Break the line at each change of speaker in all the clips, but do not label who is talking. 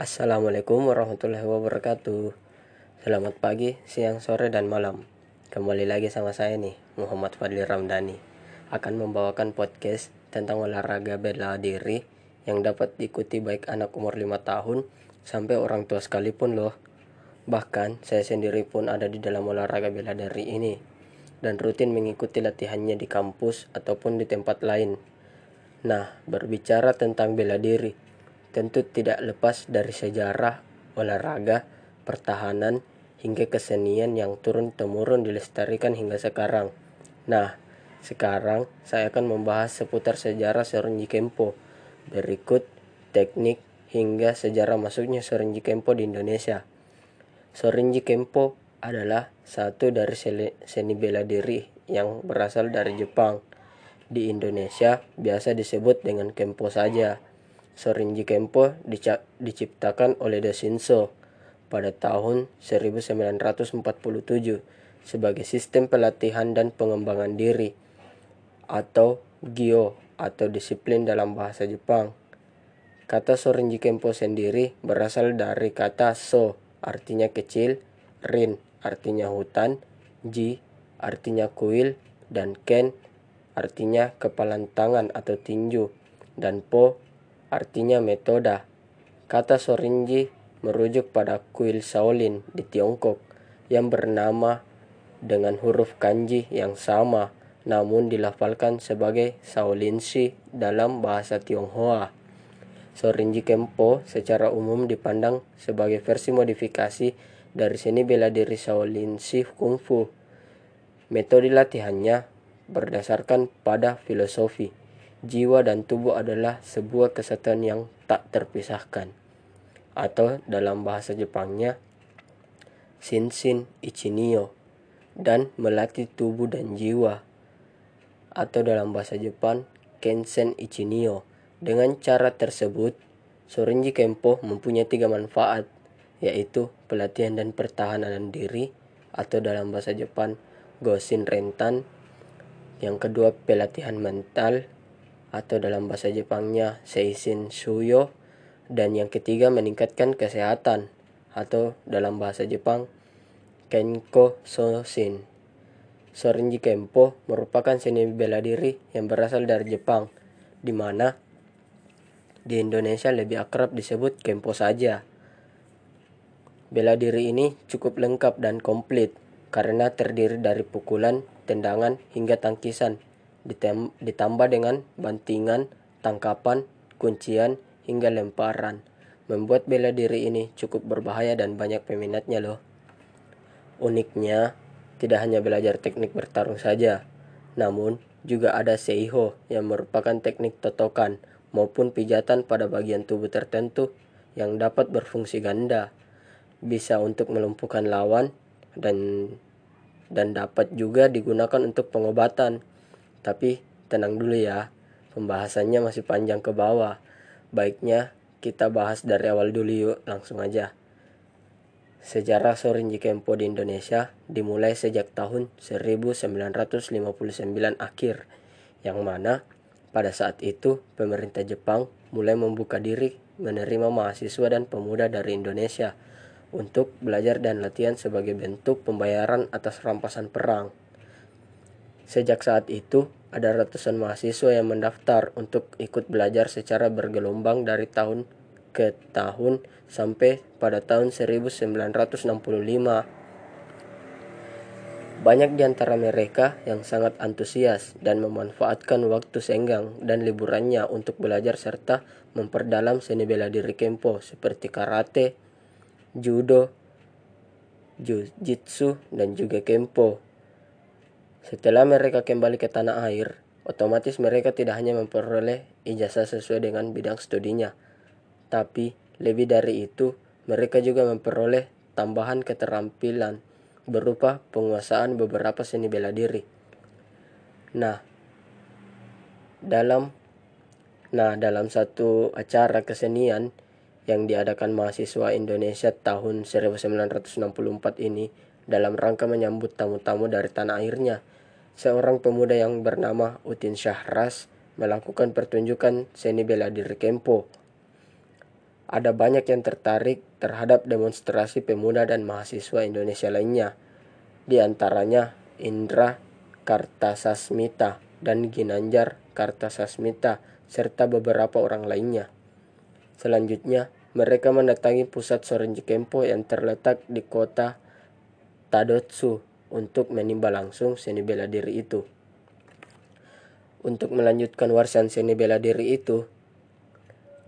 Assalamualaikum warahmatullahi wabarakatuh. Selamat pagi, siang, sore, dan malam. Kembali lagi sama saya nih, Muhammad Fadli Ramdhani. Akan membawakan podcast tentang olahraga bela diri Yang dapat diikuti baik anak umur 5 tahun Sampai orang tua sekalipun loh. Bahkan saya sendiri pun ada di dalam olahraga bela diri ini Dan rutin mengikuti latihannya di kampus ataupun di tempat lain. Nah, berbicara tentang bela diri tentu tidak lepas dari sejarah, olahraga, pertahanan, hingga kesenian yang turun-temurun dilestarikan hingga sekarang. Nah, sekarang saya akan membahas seputar sejarah Sorenji Kempo. Berikut teknik hingga sejarah masuknya Sorenji Kempo di Indonesia. Sorenji Kempo adalah satu dari seni bela diri yang berasal dari Jepang. Di Indonesia biasa disebut dengan Kempo saja. Sorinji Kempo diciptakan oleh Shinso pada tahun 1947 sebagai sistem pelatihan dan pengembangan diri atau Gyo atau disiplin dalam bahasa Jepang. Kata Sorinji Kempo sendiri berasal dari kata So artinya kecil, Rin artinya hutan, Ji artinya kuil, dan Ken artinya kepalan tangan atau tinju, dan Po artinya metoda. Kata Sorinji merujuk pada kuil Shaolin di Tiongkok yang bernama dengan huruf kanji yang sama namun dilafalkan sebagai Shaolinshi dalam bahasa Tionghoa. Sorinji Kempo secara umum dipandang sebagai versi modifikasi dari seni bela diri Shaolinshi Kung Fu. Metode latihannya berdasarkan pada filosofi jiwa dan tubuh adalah sebuah kesatuan yang tak terpisahkan. Atau dalam bahasa Jepangnya, Shinshin Ichinio dan melatih tubuh dan jiwa. Atau dalam bahasa Jepang, Kensen Ichinio. Dengan cara tersebut, Sorenji Kempo mempunyai tiga manfaat, yaitu pelatihan dan pertahanan diri, atau dalam bahasa Jepang, Goshin Rentan. Yang kedua, pelatihan mental, atau dalam bahasa Jepangnya Seishin Shuyo dan yang ketiga meningkatkan kesehatan atau dalam bahasa Jepang Kenko Soshin. Sorinji Kempo merupakan seni bela diri yang berasal dari Jepang, di mana di Indonesia lebih akrab disebut Kempo saja. Bela diri ini cukup lengkap dan komplit karena terdiri dari pukulan, tendangan, hingga tangkisan ditambah dengan bantingan, tangkapan, kuncian, hingga lemparan. Membuat bela diri ini cukup berbahaya dan banyak peminatnya loh. Uniknya, tidak hanya belajar teknik bertarung saja, namun juga ada seiho yang merupakan teknik totokan maupun pijatan pada bagian tubuh tertentu yang dapat berfungsi ganda. Bisa untuk melumpuhkan lawan dan dan dapat juga digunakan untuk pengobatan tapi tenang dulu ya, pembahasannya masih panjang ke bawah. Baiknya kita bahas dari awal dulu yuk, langsung aja. Sejarah Sorinji Kempo di Indonesia dimulai sejak tahun 1959 akhir, yang mana pada saat itu pemerintah Jepang mulai membuka diri menerima mahasiswa dan pemuda dari Indonesia untuk belajar dan latihan sebagai bentuk pembayaran atas rampasan perang. Sejak saat itu, ada ratusan mahasiswa yang mendaftar untuk ikut belajar secara bergelombang dari tahun ke tahun sampai pada tahun 1965. Banyak di antara mereka yang sangat antusias dan memanfaatkan waktu senggang dan liburannya untuk belajar serta memperdalam seni bela diri kempo seperti karate, judo, jiu-jitsu, dan juga kempo setelah mereka kembali ke tanah air, otomatis mereka tidak hanya memperoleh ijazah sesuai dengan bidang studinya, tapi lebih dari itu, mereka juga memperoleh tambahan keterampilan berupa penguasaan beberapa seni bela diri. Nah, dalam nah dalam satu acara kesenian yang diadakan mahasiswa Indonesia tahun 1964 ini dalam rangka menyambut tamu-tamu dari tanah airnya seorang pemuda yang bernama Utin Syahras melakukan pertunjukan seni bela diri Kempo. ada banyak yang tertarik terhadap demonstrasi pemuda dan mahasiswa Indonesia lainnya, di antaranya Indra Kartasasmita dan Ginanjar Kartasasmita serta beberapa orang lainnya. Selanjutnya, mereka mendatangi pusat Sorenji Kempo yang terletak di kota Tadotsu untuk menimba langsung seni bela diri itu. Untuk melanjutkan warisan seni bela diri itu,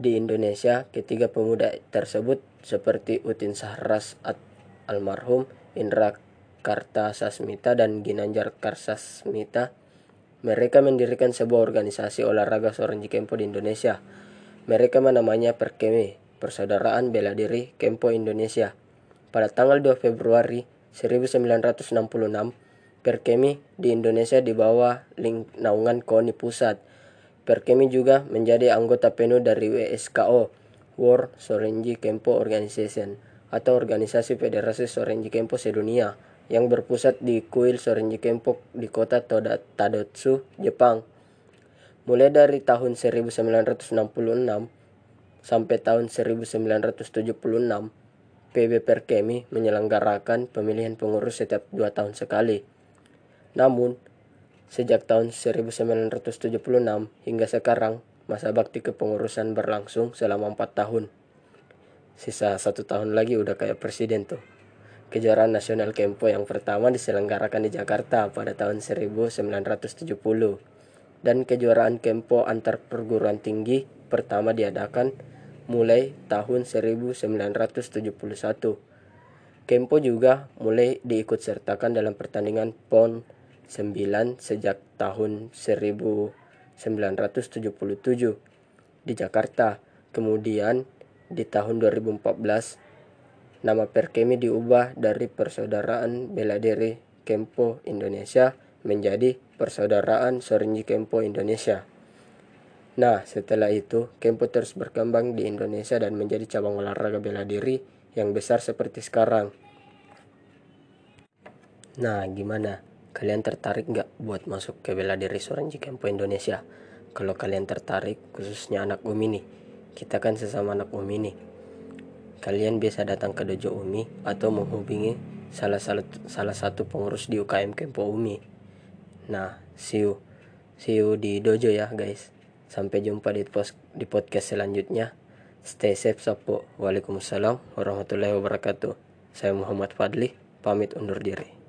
di Indonesia, ketiga pemuda tersebut seperti Utin Sahras almarhum Indra Kartasasmita dan Ginanjar Karsasmita, mereka mendirikan sebuah organisasi olahraga Soranji Kempo di Indonesia. Mereka menamanya Perkeme, Persaudaraan Bela Diri Kempo Indonesia. Pada tanggal 2 Februari 1966, Perkemi di Indonesia di bawah naungan KONI Pusat. Perkemi juga menjadi anggota penuh dari WSKO, World Sorenji Kempo Organization, atau Organisasi Federasi Sorenji Kempo Sedunia, yang berpusat di Kuil Sorenji Kempo di kota Toda Tadotsu, Jepang. Mulai dari tahun 1966 sampai tahun 1976, PB Perkemi menyelenggarakan pemilihan pengurus setiap dua tahun sekali. Namun, sejak tahun 1976 hingga sekarang, masa bakti kepengurusan berlangsung selama empat tahun. Sisa satu tahun lagi udah kayak presiden tuh. Kejuaraan Nasional Kempo yang pertama diselenggarakan di Jakarta pada tahun 1970 dan kejuaraan Kempo antar perguruan tinggi pertama diadakan mulai tahun 1971. Kempo juga mulai diikut sertakan dalam pertandingan PON 9 sejak tahun 1977 di Jakarta. Kemudian di tahun 2014 nama Perkemi diubah dari Persaudaraan Bela Diri Kempo Indonesia menjadi Persaudaraan Sorinji Kempo Indonesia. Nah, setelah itu, Kempo terus berkembang di Indonesia dan menjadi cabang olahraga bela diri yang besar seperti sekarang. Nah, gimana? Kalian tertarik nggak buat masuk ke bela diri Soranji Kempo Indonesia? Kalau kalian tertarik, khususnya anak Umi nih, kita kan sesama anak Umi nih. Kalian bisa datang ke dojo Umi atau menghubungi salah, salah, salah satu pengurus di UKM Kempo Umi. Nah, see you. See you di dojo ya guys. Sampai jumpa di, post, di podcast selanjutnya. Stay safe Sapo. Waalaikumsalam warahmatullahi wabarakatuh. Saya Muhammad Fadli, pamit undur diri.